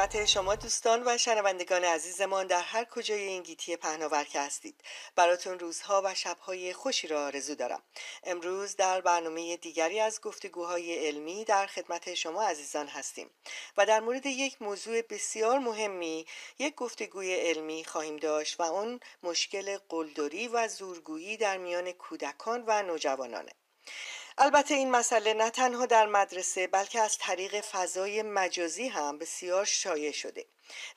خدمت شما دوستان و شنوندگان عزیزمان در هر کجای این گیتی پهناور که هستید. براتون روزها و شبهای خوشی را آرزو دارم. امروز در برنامه دیگری از گفتگوهای علمی در خدمت شما عزیزان هستیم و در مورد یک موضوع بسیار مهمی یک گفتگوی علمی خواهیم داشت و اون مشکل قلدری و زورگویی در میان کودکان و نوجوانانه. البته این مسئله نه تنها در مدرسه بلکه از طریق فضای مجازی هم بسیار شایع شده.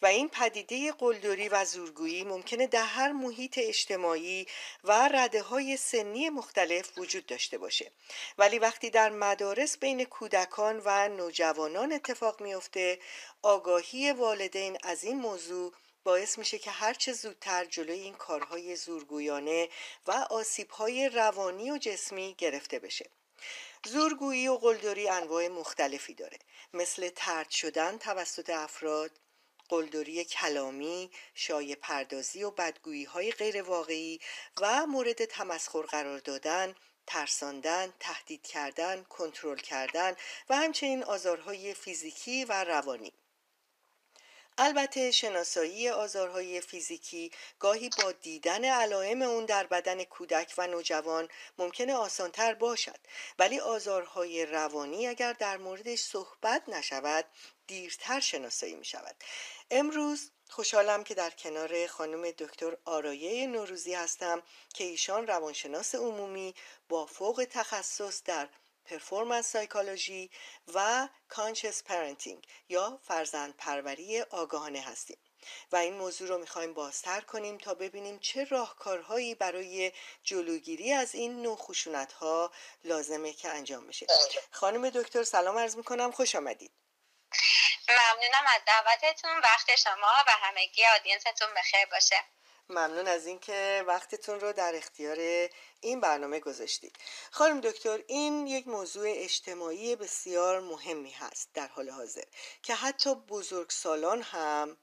و این پدیده قلدری و زورگویی ممکنه در هر محیط اجتماعی و رده های سنی مختلف وجود داشته باشه. ولی وقتی در مدارس بین کودکان و نوجوانان اتفاق میافته آگاهی والدین از این موضوع باعث میشه که هرچه زودتر جلوی این کارهای زورگویانه و آسیبهای روانی و جسمی گرفته بشه. زورگویی و قلدری انواع مختلفی داره مثل ترد شدن توسط افراد قلدری کلامی، شای پردازی و بدگویی های غیر واقعی و مورد تمسخر قرار دادن، ترساندن، تهدید کردن، کنترل کردن و همچنین آزارهای فیزیکی و روانی. البته شناسایی آزارهای فیزیکی گاهی با دیدن علائم اون در بدن کودک و نوجوان ممکنه آسانتر باشد. ولی آزارهای روانی اگر در موردش صحبت نشود دیرتر شناسایی می شود امروز خوشحالم که در کنار خانم دکتر آرایه نوروزی هستم که ایشان روانشناس عمومی با فوق تخصص در performance psychology و conscious parenting یا فرزند پروری آگاهانه هستیم. و این موضوع رو می‌خوایم بازتر کنیم تا ببینیم چه راهکارهایی برای جلوگیری از این نوع خشونت ها لازمه که انجام بشه. خانم دکتر سلام عرض می‌کنم. خوش آمدید. ممنونم از دعوتتون. وقت شما و همگی آدینستون بخیر باشه. ممنون از اینکه وقتتون رو در اختیار این برنامه گذاشتید. خانم دکتر این یک موضوع اجتماعی بسیار مهمی هست در حال حاضر که حتی بزرگسالان هم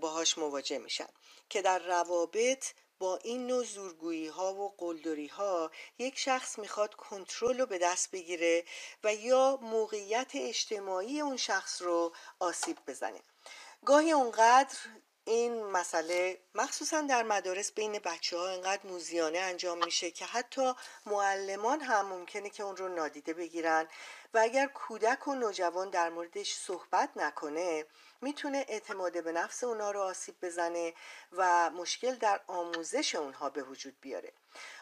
باهاش مواجه میشن که در روابط با این نوع زورگویی ها و قلدری ها یک شخص می‌خواد کنترل رو به دست بگیره و یا موقعیت اجتماعی اون شخص رو آسیب بزنه. گاهی اونقدر این مسئله مخصوصا در مدارس بین بچه ها انقدر موزیانه انجام میشه که حتی معلمان هم ممکنه که اون رو نادیده بگیرن و اگر کودک و نوجوان در موردش صحبت نکنه می‌تونه اعتماد به نفس اونا رو آسیب بزنه و مشکل در آموزش اونها به وجود بیاره.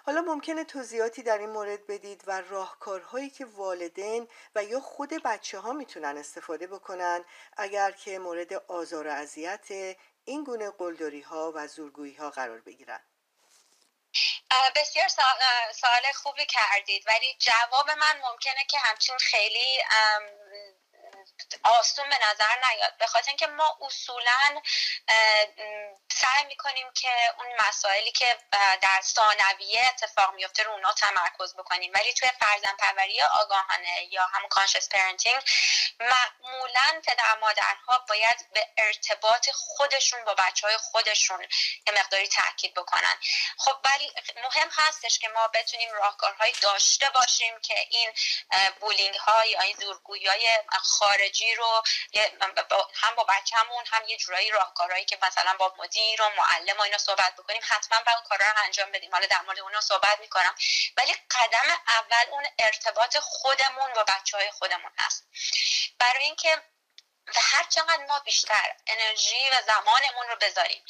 حالا ممکنه توضیحاتی در این مورد بدید و راهکارهایی که والدین و یا خود بچه ها می‌تونن استفاده بکنن اگر که مورد آزار و اذیت این گونه قلدری ها و زورگویی ها قرار بگیرن. بسیار سوال خوبی کردید ولی جواب من ممکنه که همچین خیلی آسون به نظر نیاد. به خاطر اینکه ما اصولا سعی می‌کنیم که اون مسائلی که در ثانویه اتفاق میفته رو اونا تمرکز بکنیم. ولی توی فرزند پروری آگاهانه یا هم conscious parenting معمولا پدر مادرها باید به ارتباط خودشون با بچه های خودشون یه مقداری تاکید بکنن. خب ولی مهم هستش که ما بتونیم راهکارهایی داشته باشیم که این بولینگ های یا این زورگویی های خارجی رو هم با بچه‌مون هم یه جورایی راهکارهایی که مثلا با مدیر و معلم و اینا صحبت بکنیم حتما با اون کارا رو انجام بدیم. حالا در مورد اونا صحبت می‌کنم. ولی قدم اول اون ارتباط خودمون با بچه های خودمون هست. برای اینکه و هر چقدر ما بیشتر انرژی و زمانمون رو بذاریم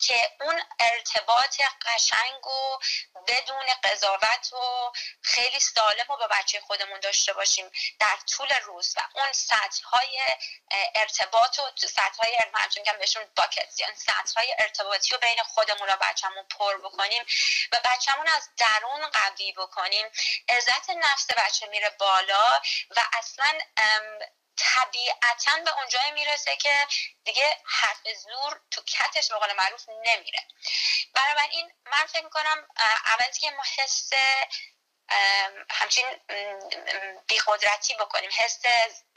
که اون ارتباط قشنگ و بدون قضاوت و خیلی سالم رو با بچه خودمون داشته باشیم در طول روز و اون سطح های ارتباط و سطح های بهشون باکت یعنی سطح ارتباطی رو بین خودمون و بچهمون پر بکنیم و بچهمون از درون قوی بکنیم. عزت نفس بچه میره بالا و اصلا طبیعتا به اونجایی می‌رسه که دیگه حرف زور تو کتش به قول معروف نمیره. بنابراین من فکر می‌کنم اول که ما حس همچین بیقدرتی بکنیم حس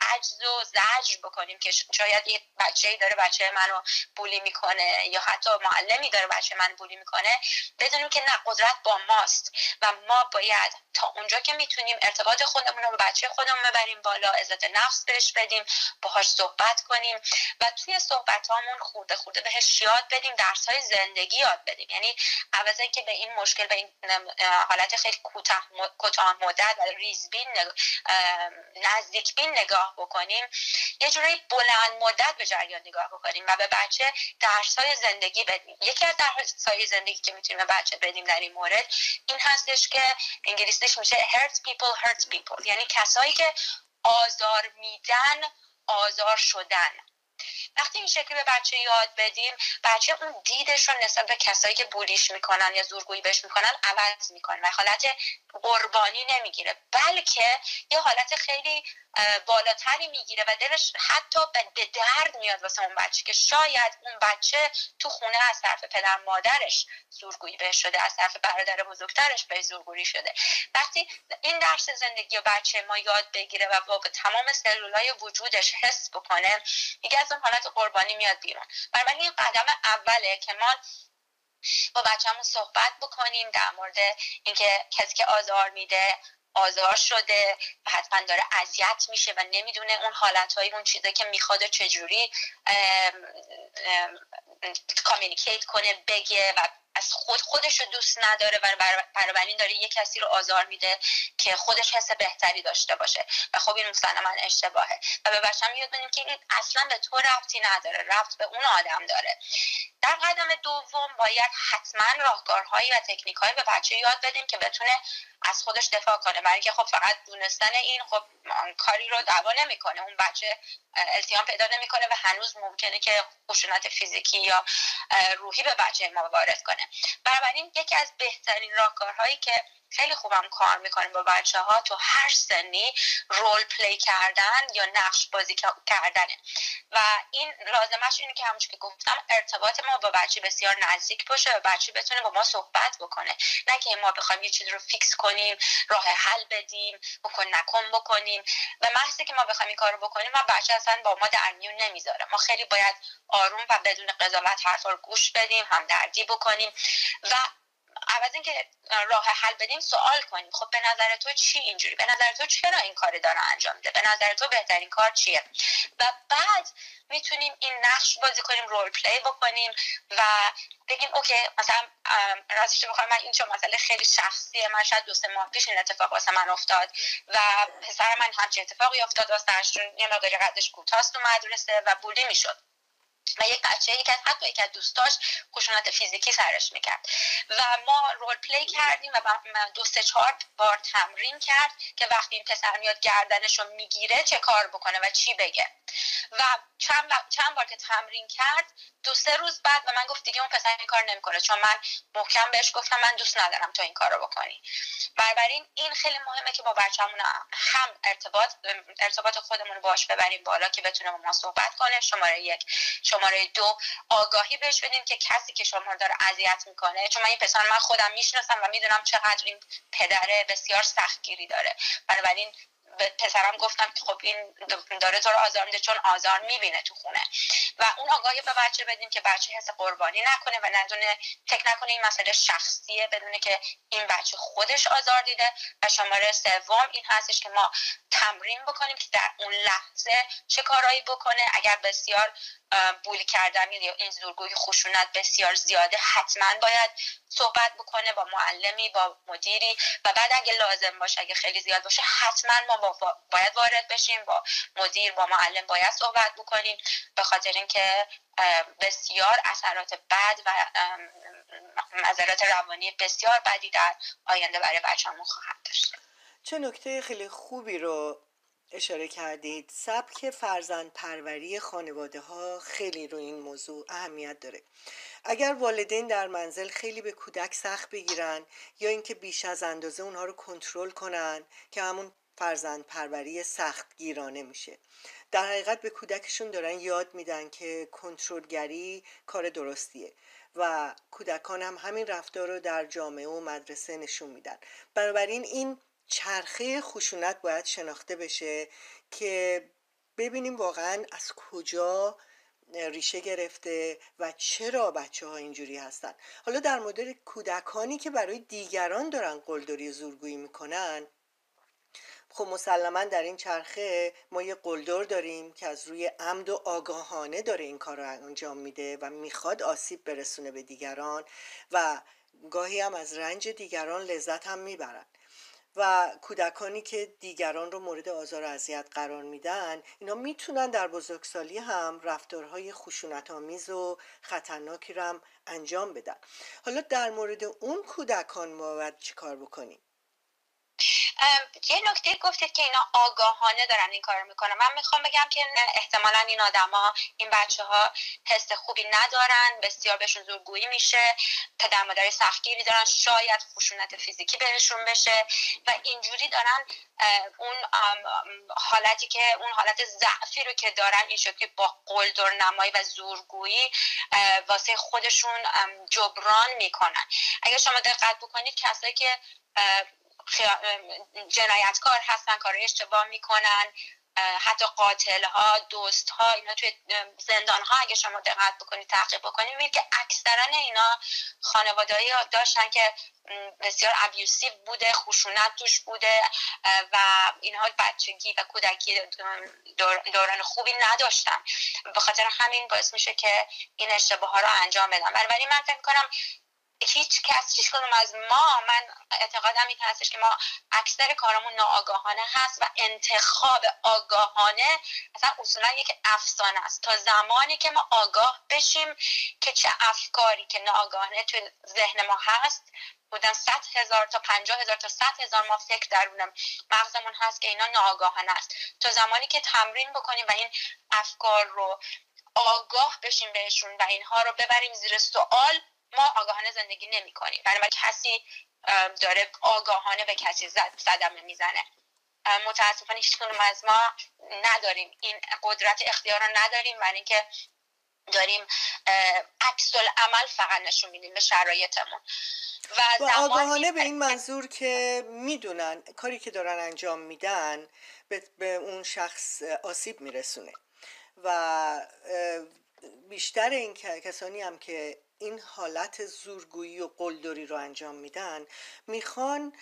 عجز و زجر بکنیم که شاید یه بچه داره بچه منو بولی می‌کنه یا حتی معلمی داره بچه من بولی می‌کنه بدونیم که نه قدرت با ماست و ما باید تا اونجا که می‌تونیم ارتباط خودمون رو به بچه خودمون ببریم بالا عزت نفس بهش بدیم باهاش صحبت کنیم و توی صحبت هامون خورده خورده بهش یاد بدیم درس های زندگی یاد بدیم. یعنی عوض که به این مشکل به این حالت خیلی کوتاه مدت و ریزبین نزدیک بین نگاه بکنیم یه جوری بلند مدت به جریان نگاه بکنیم و به بچه درس های زندگی بدیم. یکی از درس های زندگی که می‌تونیم به بچه بدیم در این مورد این هستش که انگلیسیش میشه hurt people hurt people. یعنی کسایی که آزار میدن آزار شدن. وقتی این شکلی به بچه یاد بدیم بچه اون دیدش رو نسبت به کسایی که بولیش می‌کنن یا زورگویی بهش می‌کنن عوض می‌کنه و حالت قربانی نمی‌گیره. بلکه یه حالت خیلی بالاتری می‌گیره و دلش حتی به درد میاد واسه اون بچه که شاید اون بچه تو خونه از طرف پدر مادرش زورگویی بهش شده از طرف برادر بزرگترش به زورگویی شده. وقتی این درس زندگی بچه ما یاد بگیره و با تمام سلولای وجودش حس بکنه دیگه از اون حالت قربانی میاد بیرون. بنابراین این قدم اوله که ما با بچهمون صحبت بکنیم در مورد اینکه کسی که آزار میده آزار شده و حتما داره اذیت میشه و نمی‌دونه اون حالتهای اون چیزی که می‌خواد چجوری کامیونیکیت کنه بگه و از خود خودش رو دوست نداره و بنابراین داره یه کسی رو آزار میده که خودش حس بهتری داشته باشه. و خب این من اشتباهه. و به بچم یاد بدیم که این اصلا به تو ربطی نداره. ربط به اون آدم داره. در قدم دوم باید حتما راهکارهایی و تکنیکهایی به بچه یاد بدیم که بتونه از خودش دفاع کنه. برای که خب فقط دونستن این خب کاری رو دعوا نمی‌کنه. اون بچه التیام پیدا نمی‌کنه و هنوز ممکنه که خشونت فیزیکی یا روحی به بچه ما وارد کنه. بنابراین یکی از بهترین راهکارهایی که خیلی خوبم کار می‌کنیم با بچه ها تو هر سنی role play کردن یا نقش بازی کردنه. و این لازمش اینه که همونش که گفتم ارتباط ما با بچه بسیار نزدیک باشه و بچه بتونه با ما صحبت بکنه. نه که ما بخوایم یه چیزی رو fix کنیم راه حل بدیم بکن نکن بکنیم. به محضی که ما بخوایم این کار رو بکنیم و بچه اصلا با ما در میون نمی‌ذاره. ما خیلی باید آروم و بدون قضاوت حرفا رو گوش بدیم هم دردی بکنیم. و عوض اینکه راه حل بدیم سوال کنیم. خب به نظر تو چی اینجوری؟ به نظر تو چرا این کار داره انجام میده؟ به نظر تو بهترین کار چیه؟ و بعد می‌تونیم این نقش بازی کنیم role play بکنیم و بگیم okay مثلا راستش بخوام من این چون مسئله خیلی شخصیه من شاید دو سه ماه پیش این اتفاق واسه من افتاد و پسر من همچین اتفاقی افتاد واسه یه مقداری قدش کوتاست تو مدرسه و بولی می‌شد. و یک بچه یک از حتی یک از دوستاش خشونت فیزیکی سرش می‌کرد. و ما رول پلی کردیم و دو سه چهار بار تمرین کرد که وقتی این پسر میاد گردنش رو می‌گیره چه کار بکنه و چی بگه. و چند, چند بار که تمرین کرد دو سه روز بعد به من گفت دیگه اون پسر این کار نمی‌کنه چون من محکم بهش گفتم من دوست ندارم تو این کار رو بکنی. بنابراین این خیلی مهمه که با بچه‌مون هم ارتباط ارتباط خودمون باش ببریم بالا که بتونه با ما صحبت کنه. شماره یک. شماره دو آگاهی بهش بدیم که کسی که شما داره اذیت می‌کنه. چون من این پسر من خودم می‌شناسم و می‌دونم چقدر این پدره بسیار سختگیری داره. بنابراین به پسرم گفتم که خب این داره تو رو آزار میده چون آزار می‌بینه تو خونه. و اون آگاهی به بچه بدیم که بچه حس قربانی نکنه و ندونه فکر نکنه این مسئله شخصیه بدونه که این بچه خودش آزار دیده و شماره سوم این هستش که ما تمرین بکنیم که در اون لحظه چه کارهایی بکنه. اگر بسیار بولی کردن یا این زورگوی خشونت بسیار زیاده حتما باید صحبت بکنه با معلمی با مدیری. و بعد اگه لازم باشه اگه خیلی زیاد باشه حتما ما باید وارد بشیم با مدیر با معلم باید صحبت بکنیم. به خاطر اینکه بسیار اثرات بد و نظرات روانی بسیار بدی در آینده برای بچه‌مون خواهد داشت. چه نکته خیلی خوبی رو اشاره کردید. سبک فرزند پروری خانواده ها خیلی رو این موضوع اهمیت داره. اگر والدین در منزل خیلی به کودک سخت بگیرن یا اینکه بیش از اندازه اونها رو کنترل کنن که همون فرزند پروری سخت گیرانه میشه. در حقیقت به کودکشون دارن یاد میدن که کنترلگری کار درستیه و کودکان هم همین رفتار رو در جامعه و مدرسه نشون میدن. بنابراین این چرخه خشونت باید شناخته بشه که ببینیم واقعا از کجا ریشه گرفته و چرا بچه ها اینجوری هستن. حالا در مورد کودکانی که برای دیگران دارن قلدری زورگویی می‌کنن خب مسلما در این چرخه ما یه قلدر داریم که از روی عمد و آگاهانه داره این کار رو انجام میده و می‌خواد آسیب برسونه به دیگران و گاهی هم از رنج دیگران لذت هم می‌برن. و کودکانی که دیگران رو مورد آزار و اذیت قرار میدن اینا می‌تونن در بزرگسالی هم رفتارهای خشونت آمیز و خطرناکی رو هم انجام بدن. حالا در مورد اون کودکان ما باید چیکار بکنیم؟ یه نکته گفتید که اینا آگاهانه دارن این کار می‌کنن. من می‌خوام بگم که احتمالا این آدما این بچه ها حس خوبی ندارن بسیار بهشون زورگویی میشه پدر مادر سختگیری دارن شاید خشونت فیزیکی بهشون بشه و اینجوری دارن اون حالتی که اون حالت ضعفی رو که دارن این شکلی با قلدر نمایی و زورگویی واسه خودشون جبران می‌کنن. اگر شما دقت بکنید کسایی که جنایتکار هستن کار اشتباه می‌کنن حتی قاتل ها دوست ها اینا توی زندان ها اگه شما دقت بکنید تحقیق بکنید می‌بینید که اکثرا اینا خانوادهایی داشتن که بسیار ابیوسیو بوده خشونت توش بوده و اینها بچگی و کودکی دوران خوبی نداشتن. به خاطر همین باعث میشه که این اشتباه ها رو انجام بدن. ولی من فکر کنم هیچ کس هیچ کنم از ما من اعتقادم این هستش که ما اکثر کارمون ناآگاهانه هست و انتخاب آگاهانه اصلا اصولا یک افسانه است. تا زمانی که ما آگاه بشیم که چه افکاری که ناآگاهانه تو ذهن ما هست بودن 100 هزار تا 50 هزار تا 100 هزار ما فکر درونم مغزمون هست که اینا ناآگاهانه است. تا زمانی که تمرین بکنیم و این افکار رو آگاه بشیم بهشون و اینها رو ببریم زیر سوال ما آگاهانه زندگی نمی کنیم. برای کسی داره آگاهانه به کسی صدمه می‌زنه. متاسفانه هیچ کنم از ما نداریم. این قدرت اختیار رو نداریم. و اینکه داریم عکس عمل فقط نشون میدیم به شرایطمون. و, آگاهانه به این منظور که می‌دونن کاری که دارن انجام میدن به, اون شخص آسیب میرسونه. و بیشتر این کسانی هم که این حالت زورگویی و قلدری رو انجام میدن می‌خوان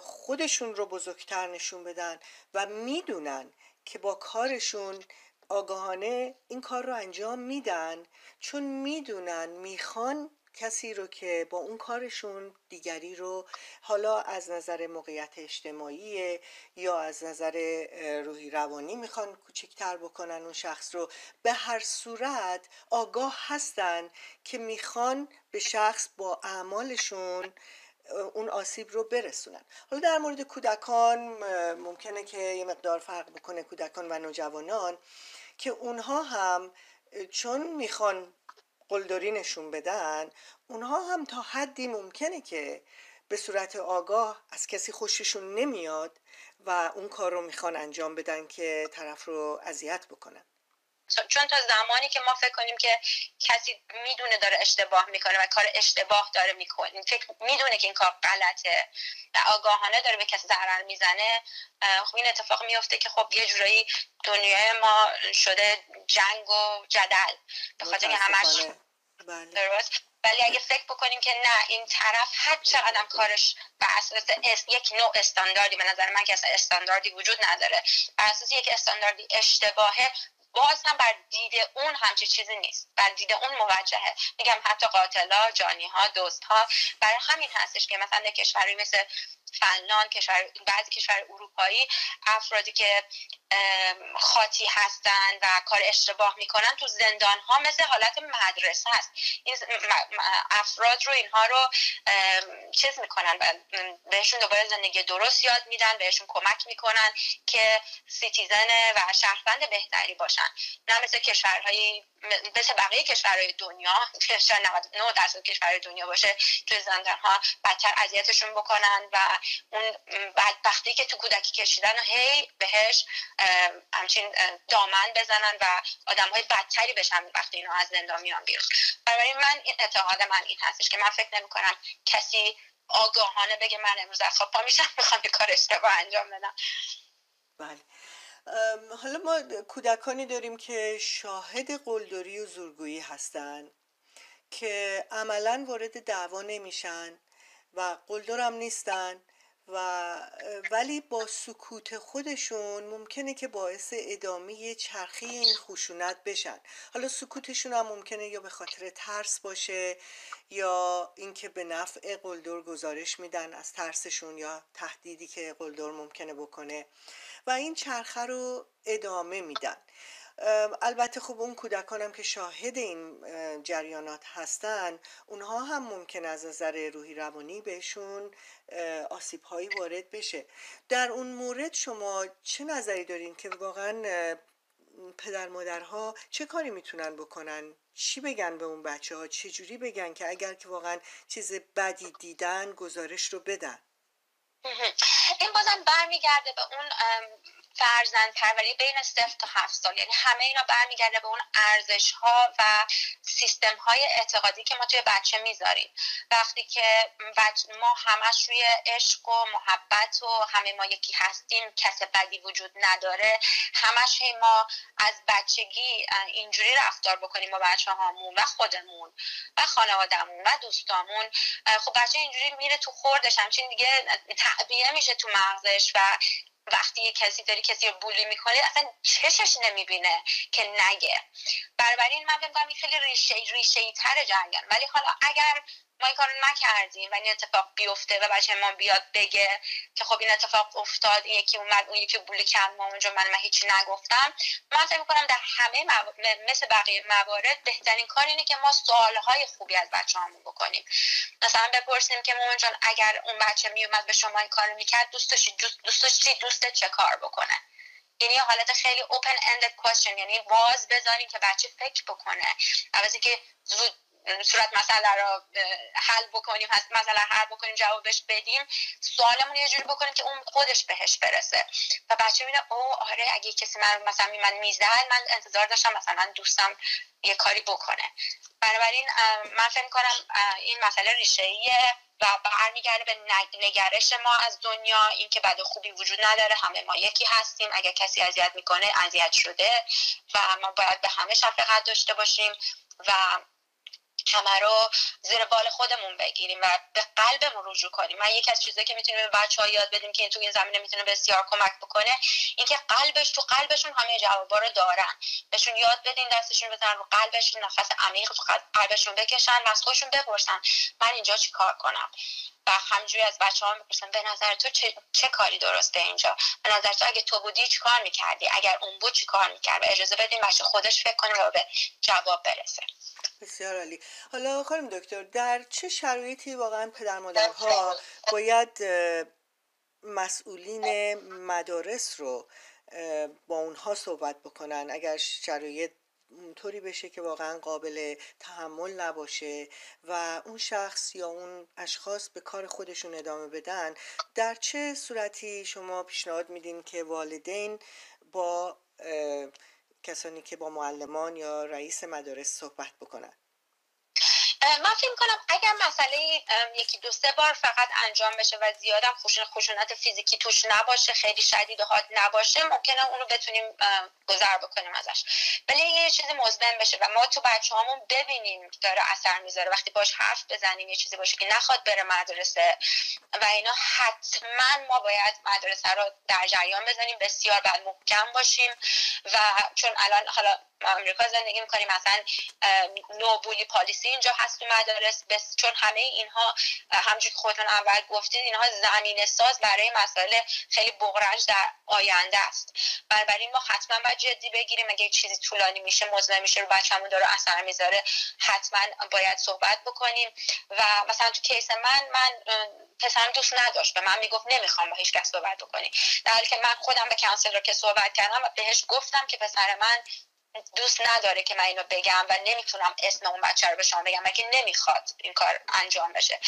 خودشون رو بزرگتر نشون بدن و می‌دونن که با کارشون آگاهانه این کار رو انجام میدن چون می‌دونن می‌خوان کسی رو که با اون کارشون دیگری رو حالا از نظر موقعیت اجتماعی یا از نظر روحی روانی می‌خوان کوچکتر بکنن اون شخص رو به هر صورت آگاه هستن که می‌خوان به شخص با اعمالشون اون آسیب رو برسونن. حالا در مورد کودکان ممکنه که یه مقدار فرق بکنه کودکان و نوجوانان که اونها هم چون می‌خوان قلدری نشون بدن اونها هم تا حدی ممکنه که به صورت آگاه از کسی خوششون نمیاد و اون کار رو می‌خوان انجام بدن که طرف رو اذیت بکنن. چون تا زمانی که ما فکر کنیم که کسی می‌دونه داره اشتباه می‌کنه و کار اشتباه داره می‌کنه فکر می‌دونه که این کار غلطه و آگاهانه داره به کسی ضرر می‌زنه خب این اتفاق میفته که خب یه جورایی دنیای ما شده جنگ و جدل به خاطر که همش بله. درست ولی اگه فکر بکنیم که نه این طرف هر چقدر کارش بر اساس یک نوع استانداردی به نظر من که اصلا استانداردی وجود نداره بر اساس یک استانداردی اشتباهه باز هم بر دید اون همچی چیزی نیست. بر دید اون موجهه. میگم حتی قاتلا جانی ها دوست ها برای همین هستش که مثلا کشوری مثل فنلاند کشور بعضی کشور اروپایی افرادی که خاطی هستن و کار اشتباه می‌کنن تو زندان ها مثل حالت مدرسه هست. این افراد رو اینها رو چیز می‌کنن. بهشون دوباره زندگی درست یاد میدن بهشون کمک می‌کنن که citizen و شهروند بهتری باشن. نه مثل کشورهای مثل بقیه کشورهای دنیا که 99 درصد کشورهای دنیا باشه توی زندان ها بدتر اذیتشون بکنن و اون بدبختی که تو کودکی کشیدن و هی بهش همچین دامن بزنن و آدم های بدتری بشن وقتی اینا از زندان میان بیرون. برای من اعتقاد من این هستش که من فکر نمی کنم کسی آگاهانه بگه من امروز از خواب پا میشم می‌خوام یه کار اشتباه انجام بدم. بله. حالا ما کودکانی داریم که شاهد قلدری و زورگویی هستن که عملا وارد دعوا نمیشن و قلدر هم نیستن. و ولی با سکوت خودشون ممکنه که باعث ادامه چرخی این خشونت بشن. حالا سکوتشون هم ممکنه یا به خاطر ترس باشه یا اینکه به نفع قلدر گزارش میدن از ترسشون یا تهدیدی که قلدر ممکنه بکنه و این چرخه رو ادامه میدن. البته خب اون کودکانم که شاهد این جریانات هستن اونها هم ممکن از نظر روحی روانی بهشون آسیب هایی وارد بشه. در اون مورد شما چه نظری دارین که واقعا پدر مادرها چه کاری می‌تونن بکنن؟ چی بگن به اون بچه ها چه جوری بگن که اگر که واقعا چیز بدی دیدن گزارش رو بدن؟ این بازم برمیگرده به اون فرزند پروری بین صفر تا هفت سال. یعنی همه اینا برمیگرده به اون ارزش ها و سیستم های اعتقادی که ما توی بچه می‌ذاریم. وقتی که ما همش روی عشق و محبت و همه ما یکی هستیم کس بدی وجود نداره همش ما از بچگی اینجوری رفتار بکنیم با بچه هامون و خودمون و خانوادهمون و دوستامون. خب بچه اینجوری میره تو خوردش همچین دیگه تعبیه میشه تو مغزش و وقتی یه کسی داری کسی رو بولی می‌کنه اصلا چشش نمی‌بینه که نگه. بنابراین من فکر خیلی ریشه ریشه تر جنگن ولی حالا اگر ما این کارو نکردیم. و این اتفاق بیفته و بچه ما بیاد بگه که خب این اتفاق افتاد این یکی اومد اون یکی بولی کرد ما اونجا من, من هیچی نگفتم. من فکر می‌کنم در همه مثل بقیه موارد بهترین کار اینه که ما سوالهای خوبی از بچه همون بکنیم. مثلا بپرسیم که مامان جان اگر اون بچه میومد به شما این کارو می‌کرد دوست داشتی دوست داشتی دوست چه کار بکنه؟ یعنی یه حالت خیلی open ended question یعنی باز بذاریم که بچه فکر بکنه. عوضی که زود صورت مسئله رو حل بکنیم هست مسئله حل بکنیم جوابش بدیم. سوالمون یه جوری بکنیم که اون خودش بهش برسه. و بچه او آره اگه کسی من مثلا من می‌زد من انتظار داشتم مثلا دوستم یه کاری بکنه. بنابراین من فکر کنم این مسئله ریشه ایه و برمیگرده به نگرش ما از دنیا. اینکه بد خوبی وجود نداره همه ما یکی هستیم. اگر کسی اذیت می‌کنه اذیت شده و ما باید به همه شفقت داشته باشیم و همه رو زیر بال خودمون بگیریم و به قلبمون رجوع کنیم. من یکی از چیزایی که می‌تونیم به بچه ها یاد بدیم که این تو این زمینه می‌تونه بسیار کمک بکنه اینکه قلبش تو قلبشون همه جوابا رو دارن. بهشون یاد بدین دستشون بزنن رو قلبشون نفس عمیق تو قلبشون بکشن و از خودشون بپرسن. من اینجا چی کار کنم؟ و همجوری از بچه ها می‌پرسن به نظر تو چه, چه کاری درسته اینجا؟ به نظر تو اگه تو بودی چی کار می‌کردی؟ اگر اون بود چی کار می‌کرد؟ و اجازه بدین بچه خودش فکر کنه و به جواب برسه. بسیار عالی. حالا خانم دکتر در چه شرایطی واقعا پدر مادرها باید مسئولین مدارس رو با اونها صحبت بکنن؟ اگر شرایط طوری بشه که واقعا قابل تحمل نباشه و اون شخص یا اون اشخاص به کار خودشون ادامه بدن در چه صورتی شما پیشنهاد میدین که والدین با کسانی که با معلمان یا رئیس مدارس صحبت بکنن؟ من فکر کنم اگر مسئله یکی دو سه بار فقط انجام بشه و زیادم خشونت فیزیکی توش نباشه خیلی شدید و حاد نباشه ممکنه اونو بتونیم گذر بکنیم ازش. ولی یه چیزی مزمن بشه و ما تو بچه هامون ببینیم داره اثر می‌ذاره وقتی باش حرف بزنیم یه چیزی باشه که نخواد بره مدرسه و اینا حتما ما باید مدرسه رو در جریان بزنیم بسیار بعد محکم باشیم و چون الان حالا آمریکا زندگی می‌کنیم. مثلا نوبولی پالیسی اینجا هست تو مدارس. بس چون همه اینها همجور که خودتون اول گفتید اینها زمین ساز برای مسائل خیلی بغرنج در آینده است. بنابراین ما حتما باید جدی بگیریم. اگه چیزی طولانی میشه مزمن میشه رو بچه‌مون داره اثر می‌ذاره حتما باید صحبت بکنیم. و مثلا تو کیس من من پسرم دوست نداشت به من می‌گفت نمی‌خوام با هیچ کس صحبت بکنی. در حالی که من خودم به کانسلر که صحبت کردم بهش گفتم که پسر من دوست نداره که من اینو بگم و نمی‌تونم اسم اون بچه رو به شما بگم مگه نمی‌خواد این کار انجام بشه.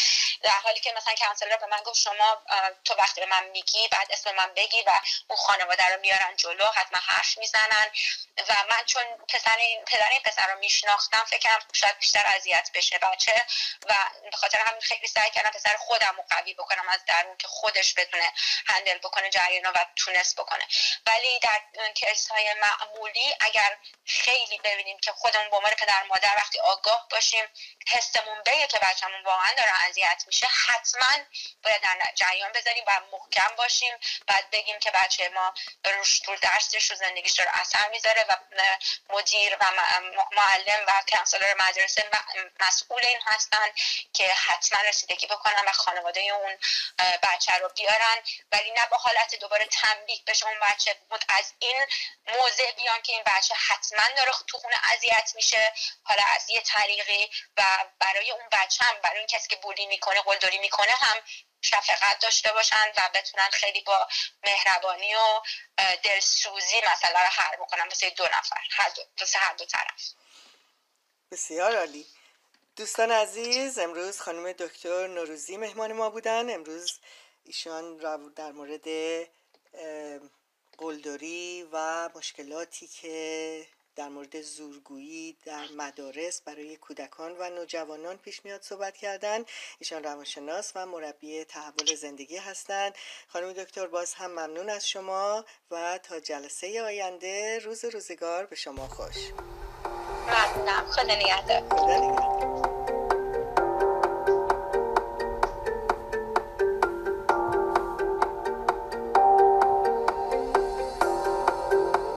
در حالی که مثلا کانسلر به من گفت شما تو وقتی به من میگی بعد اسم من بگی و اون خانواده رو میارن جلو حتما حرف می‌زنن. و من چون پسر این پدر این پسر رو میشناختم فکر کنم شاید بیشتر اذیت بشه بچه. و به خاطر همین خیلی سعی کردم پسر خودم رو قوی بکنم از درون که خودش بتونه هندل بکنه جریان و تونست بکنه. ولی در کیس های معمولی اگر خیلی ببینیم که خودمون به عنوان پدر مادر وقتی آگاه باشیم حسمون بگه که بچه‌مون واقعا داره اذیت میشه حتما باید در جریان بذاریم و محکم باشیم. بعد بگیم که بچه ما روش رو درسش رو زندگیش داره اثر می‌ذاره و مدیر و معلم و کانسلر مدرسه مسئول این هستن که حتما رسیدگی بکنن و خانواده اون بچه رو بیارن. ولی نه با حالت دوباره تنبیه بشه اون بچه از این موضع بیان که این بچه حتما داره تو خونه اذیت میشه. حالا از یه طریقی و برای اون بچه هم برای این کسی که بولی می‌کنه قلدری می‌کنه هم شفقت داشته باشن و بتونن خیلی با مهربانی و دلسوزی مثلا رو حل بکنن واسه دو نفر هر دو هر دو طرف. بسیار عالی. دوستان عزیز امروز خانم دکتر نوروزی مهمان ما بودن. امروز ایشان را در مورد قلدری و مشکلاتی که در مورد زورگویی در مدارس برای کودکان و نوجوانان پیش میاد صحبت کردن. ایشان روانشناس و مربی تحول زندگی هستند. خانم دکتر باز هم ممنون از شما و تا جلسه آینده روز روزگار به شما خوش. ممنونم. خدا نگهدار.